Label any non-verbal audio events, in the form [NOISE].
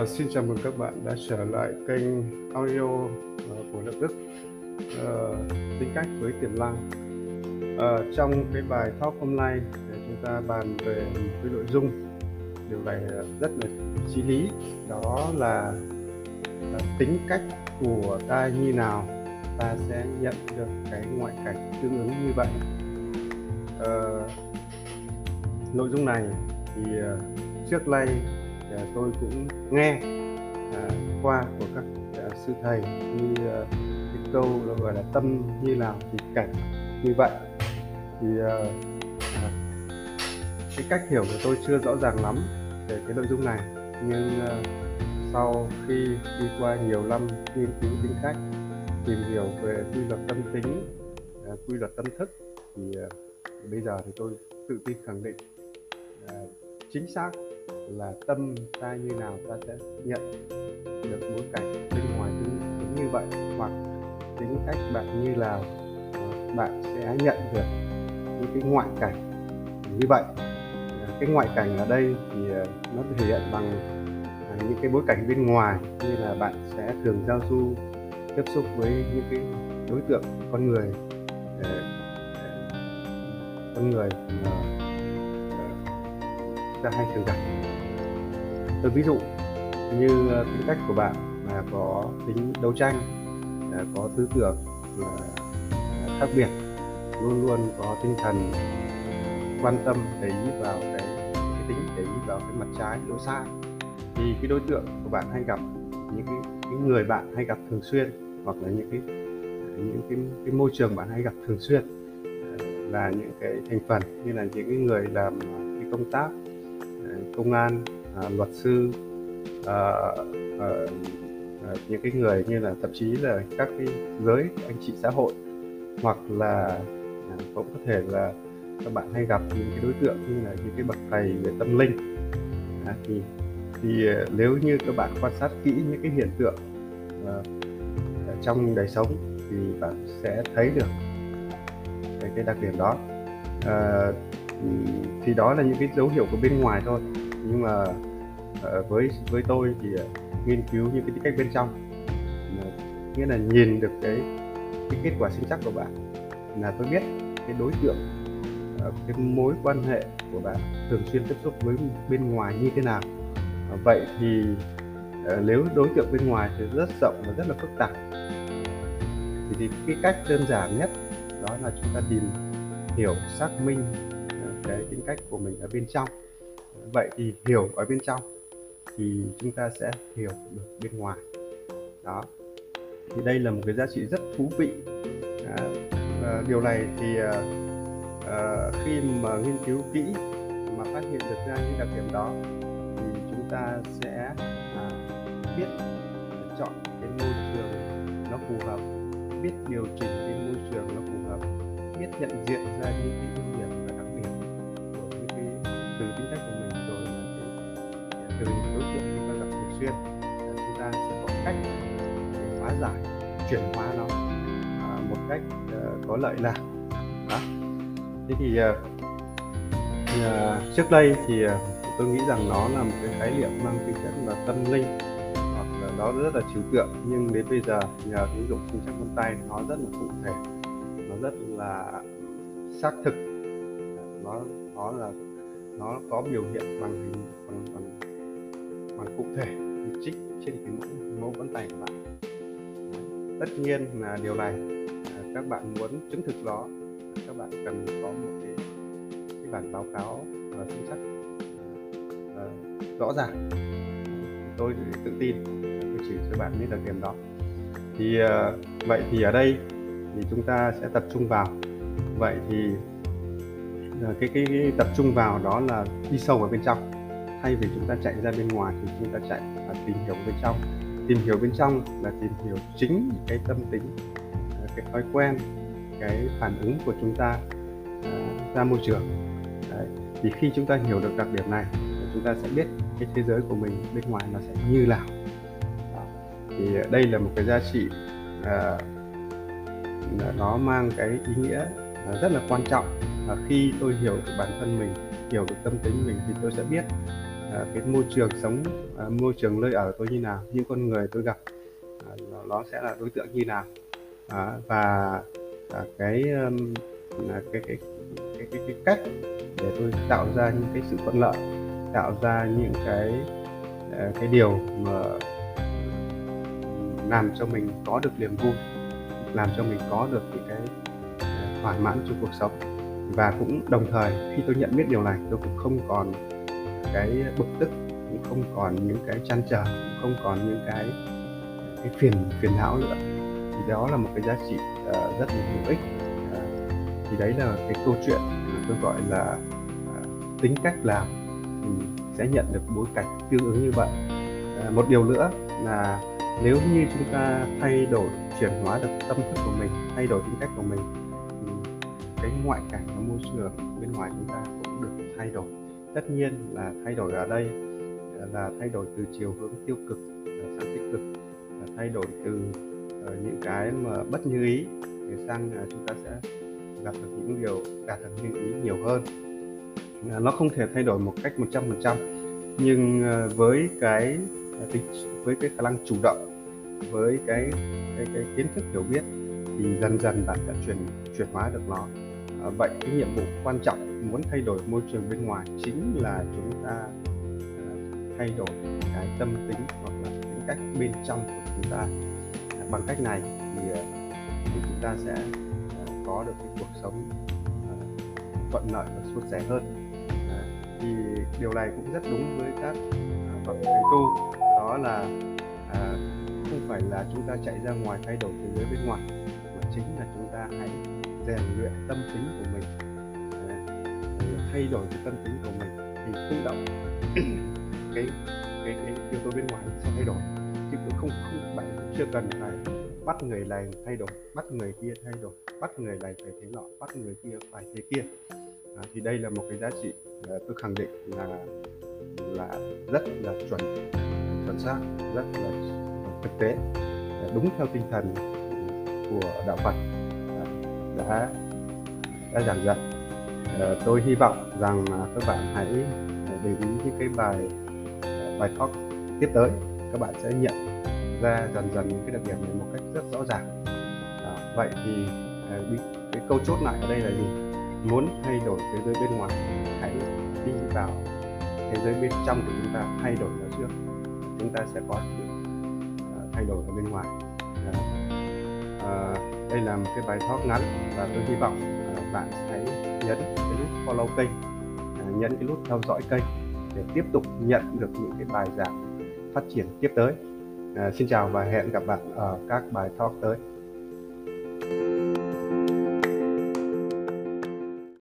Uh, xin chào mừng các bạn đã trở lại kênh audio uh, của Lập Đức uh, tính cách với tiềm năng. Uh, trong cái bài talk hôm nay để chúng ta bàn về một cái nội dung điều này rất là chí lý đó là, là tính cách của ta như nào ta sẽ nhận được cái ngoại cảnh tương ứng như vậy. Uh, nội dung này thì uh, trước đây Ờ, tôi cũng nghe à, qua của các à, sư thầy như ờ, cái câu gọi là tâm như nào thì cảnh như vậy. Thì ờ, à, cái cách hiểu của tôi chưa rõ ràng lắm về cái nội dung này nhưng sau khi đi qua nhiều năm nghiên cứu tính cách tìm hiểu về quy luật tâm tính à, quy luật tâm thức thì bây giờ thì tôi tự tin khẳng định à, chính xác là tâm ta như nào ta sẽ nhận được bối cảnh bên ngoài tương ứng như vậy. Hoặc tính cách bạn như nào à, bạn sẽ nhận được những cái ngoại cảnh như vậy. À, cái ngoại cảnh ở đây thì à, nó thể hiện bằng những cái bối cảnh bên ngoài như là bạn sẽ thường giao du tiếp xúc với những cái đối tượng con người ờ, con người mà ta hay thường gặp tôi ví dụ như ờ, tính cách của bạn mà có tính đấu tranh ờ, có tư tưởng ờ, khác biệt luôn luôn có tinh thần quan tâm để ý vào cái, cái tính để ý vào cái mặt trái lỗi sai thì cái đối tượng của bạn hay gặp những cái, cái người bạn hay gặp thường xuyên hoặc là những cái những cái, cái môi trường bạn hay gặp thường xuyên là những cái thành phần như là những cái người làm cái công tác công an à, luật sư à, à, à, những cái người như là thậm chí là các cái giới anh chị xã hội hoặc là à, cũng có thể là các bạn hay gặp những cái đối tượng như là những cái bậc thầy về tâm linh. À, thì thì à, nếu như các bạn quan sát kỹ những cái hiện tượng à, trong đời sống thì bạn sẽ thấy được cái, cái đặc điểm đó. À, thì đó là những cái dấu hiệu của bên ngoài thôi nhưng mà ờ, với với tôi thì ờ, nghiên cứu những cái tính cách bên trong nghĩa là nhìn được cái cái kết quả sinh chắc của bạn là tôi biết cái đối tượng ờ, cái mối quan hệ của bạn thường xuyên tiếp xúc với bên ngoài như thế nào. Vậy thì nếu đối tượng bên ngoài thì rất rộng và rất là phức tạp thì, thì cái cách đơn giản nhất đó là chúng ta tìm hiểu xác minh cái tính cách của mình ở bên trong vậy thì hiểu ở bên trong thì chúng ta sẽ hiểu được bên ngoài. Đó. Thì đây là một cái giá trị rất thú vị. À, à, điều này thì à, à, khi mà nghiên cứu kỹ mà phát hiện được ra những đặc điểm đó thì chúng ta sẽ à, biết chọn cái môi trường nó phù hợp biết điều chỉnh cái môi trường nó phù hợp biết nhận diện ra những cái ưu điểm đặc điểm cách để hóa giải chuyển hóa nó à, một cách uh, có lợi lạc đó. Thế thì uh, uh, trước đây thì uh, tôi nghĩ rằng nó là một cái khái niệm mang tính chất là tâm linh hoặc là nó rất là trừu tượng nhưng đến bây giờ nhờ ứng dụng sinh chắc vân tay nó rất là cụ thể nó rất là xác thực. Nó nó là nó có biểu hiện bằng hình bằng bằng bằng cụ thể trích trên cái mẫu mẫu vân tay của bạn. Tất nhiên là điều này à, các bạn muốn chứng thực nó các bạn cần có một cái, cái bản báo cáo và chính xác à, à, rõ ràng. Tôi tự tin tôi chỉ cho bạn những đặc điểm đó. Thì vậy thì ở đây thì chúng ta sẽ tập trung vào. Vậy thì cái, cái, cái tập trung vào đó là đi sâu vào bên trong. Thay vì chúng ta chạy ra bên ngoài thì chúng ta chạy là tìm hiểu bên trong tìm hiểu bên trong là tìm hiểu chính cái tâm tính à, cái thói quen cái phản ứng của chúng ta uh, ra môi trường Đấy. thì khi chúng ta hiểu được đặc điểm này chúng ta sẽ biết cái thế giới của mình bên ngoài nó sẽ như nào Đó. thì đây là một cái giá trị uh, nó mang cái ý nghĩa rất là quan trọng và khi tôi hiểu được bản thân mình hiểu được tâm tính mình thì tôi sẽ biết à, cái môi trường sống à, môi trường nơi ở tôi như nào những con người tôi gặp à, nó sẽ là đối tượng như nào. À, và à, cái, um, à, cái, cái, cái cái cái cách để tôi tạo ra những cái sự thuận lợi tạo ra những cái à, cái điều mà làm cho mình có được niềm vui làm cho mình có được những cái à, thỏa mãn trong cuộc sống. Và cũng đồng thời khi tôi nhận biết điều này tôi cũng không còn cái bực tức cũng không còn những cái chăn trở cũng không còn những cái cái phiền phiền não nữa. Thì đó là một cái giá trị uh, rất là hữu ích. Uh, thì đấy là cái câu chuyện mà tôi gọi là uh, tính cách làm. Thì sẽ nhận được bối cảnh tương ứng như vậy. Uh, một điều nữa là nếu như chúng ta thay đổi chuyển hóa được tâm thức của mình thay đổi tính cách của mình cái ngoại cảnh và môi trường bên ngoài chúng ta cũng được thay đổi tất nhiên là thay đổi ở đây ờ, là thay đổi từ chiều hướng tiêu cực ờ, sang tích cực là thay đổi từ ờ, những cái mà bất như ý để sang chúng ta sẽ gặp được những điều đạt được như ý nhiều hơn. Nó không thể thay đổi một cách 100% nhưng với cái với cái khả năng chủ động với cái cái, cái kiến thức hiểu biết thì dần dần bạn sẽ chuyển chuyển hóa được nó. Vậy cái nhiệm vụ quan trọng muốn thay đổi môi trường bên ngoài chính là chúng ta ờ, thay đổi cái tâm tính hoặc là tính cách bên trong của chúng ta. Bằng cách này thì, ờ, thì chúng ta sẽ ờ, có được cái cuộc sống thuận lợi và suôn sẻ hơn. Thì điều này cũng rất đúng với các bậc thầy tu. Đó là à, không phải là chúng ta chạy ra ngoài thay đổi thế giới bên ngoài mà chính là chúng ta hãy rèn luyện tâm tính của mình thay đổi cái tâm tính của mình thì tự động [CLEARS THROAT] cái cái cái yếu tố bên ngoài sẽ thay đổi. Chứ cũng không không bạn chưa cần phải bắt người này thay đổi bắt người kia thay đổi bắt người này phải thế nọ bắt người kia phải thế kia. À, thì đây là một cái giá trị à, tôi khẳng định là là rất là chuẩn chuẩn xác rất là thực tế à, đúng theo tinh thần của đạo Phật à, đã đã giảng dạy. Ờ, tôi hy vọng rằng các bạn hãy ờ, để ý những cái bài ờ, bài talk tiếp tới. Các bạn sẽ nhận ra dần dần những cái đặc điểm này một cách rất rõ ràng. Đó, vậy thì cái câu chốt lại ở đây là gì? Muốn thay đổi thế giới bên ngoài hãy đi vào thế giới bên trong của chúng ta thay đổi nó trước. Chúng ta sẽ có sự thay đổi ở bên ngoài. À, đây là một cái bài talk ngắn và tôi hy vọng bạn hãy nhấn cái nút follow kênh à, nhấn cái nút theo dõi kênh để tiếp tục nhận được những cái bài giảng phát triển tiếp tới. À, xin chào và hẹn gặp bạn ở các bài talk tới.